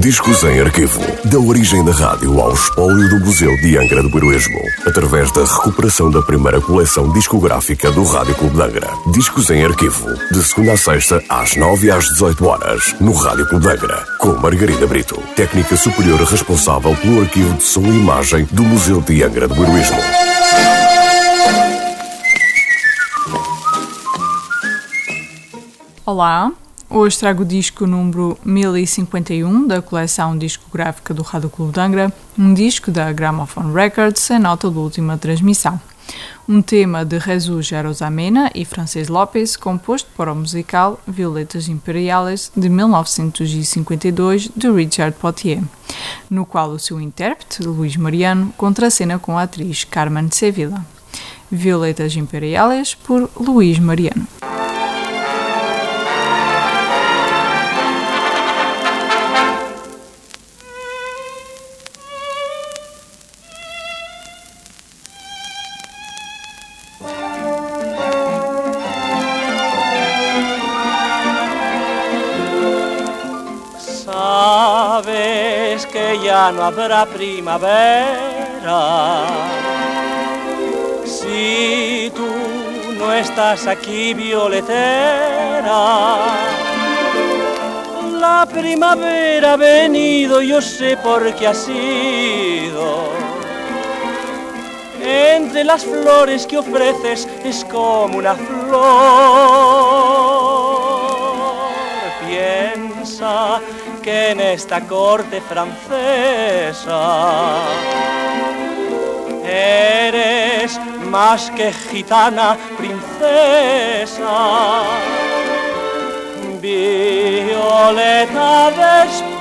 Discos em arquivo. Da origem da rádio ao espólio do Museu de Angra do Heroísmo. Através da recuperação da primeira coleção discográfica do Rádio Clube de Angra. Discos em arquivo. De segunda a sexta, às nove e às dezoito horas. No Rádio Clube de Angra. Com Margarida Brito. Técnica superior responsável pelo arquivo de som e imagem do Museu de Angra do Heroísmo. Olá, hoje trago o disco número 1051 da coleção discográfica do Rádio Clube de um disco da Gramophone Records em nota da última transmissão. Um tema de Jesus Arosamena e Francis Lopes, composto para o musical Violetas Imperiales de 1952 de Richard Potier, no qual o seu intérprete, Luís Mariano, contracena com a atriz Carmen Sevilla. Violetas Imperiales por Luís Mariano. Ya no habrá primavera si tú no estás aquí, violetera. La primavera ha venido, yo sé por qué ha sido. Entre las flores que ofreces es como una flor. Piensa que en esta corte francesa eres más que gitana, princesa, violeta de España,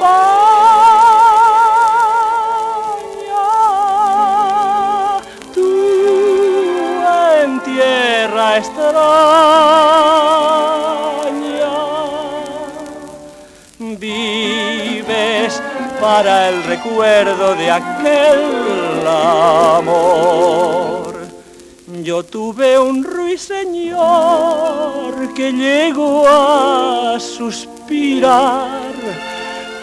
tú en tierra vives para el recuerdo de aquel amor. Yo tuve un ruiseñor que llegó a suspirar.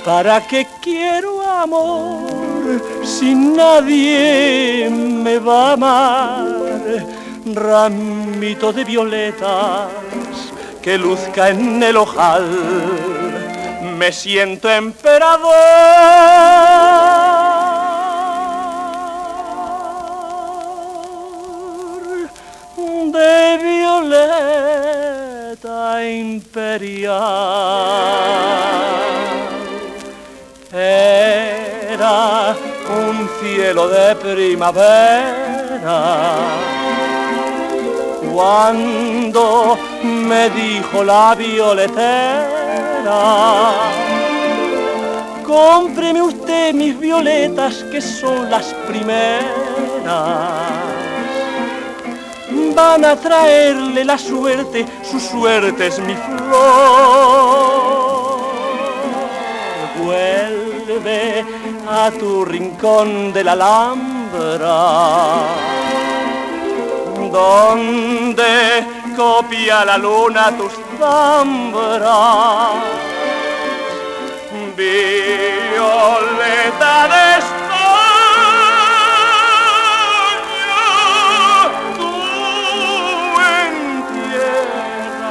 ¿Para qué quiero amor si nadie me va a amar? Ramito de violetas que luzca en el ojal me siento emperador de violeta imperial. Era un cielo de primavera cuando me dijo la violetera, cómpreme usted mis violetas que son las primeras, van a traerle la suerte, su suerte es mi flor. Vuelve a tu rincón de la Alhambra donde copia la luna tus zambras. Violeta de España, tú en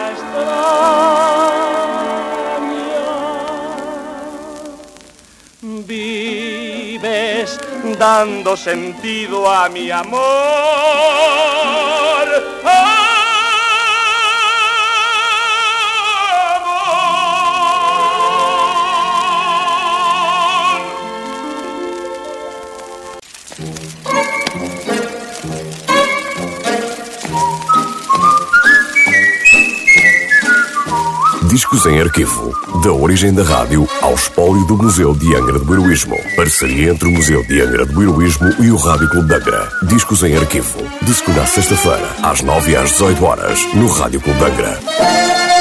extraña vives dando sentido a mi amor. Amor. Discos em arquivo. Da origem da rádio ao espólio do Museu de Angra do Heroísmo. Parceria entre o Museu de Angra do Heroísmo e o Rádio Clube de Angra. Discos em arquivo. De segunda a sexta-feira, às nove e às dezoito horas, no Rádio Clube de Angra.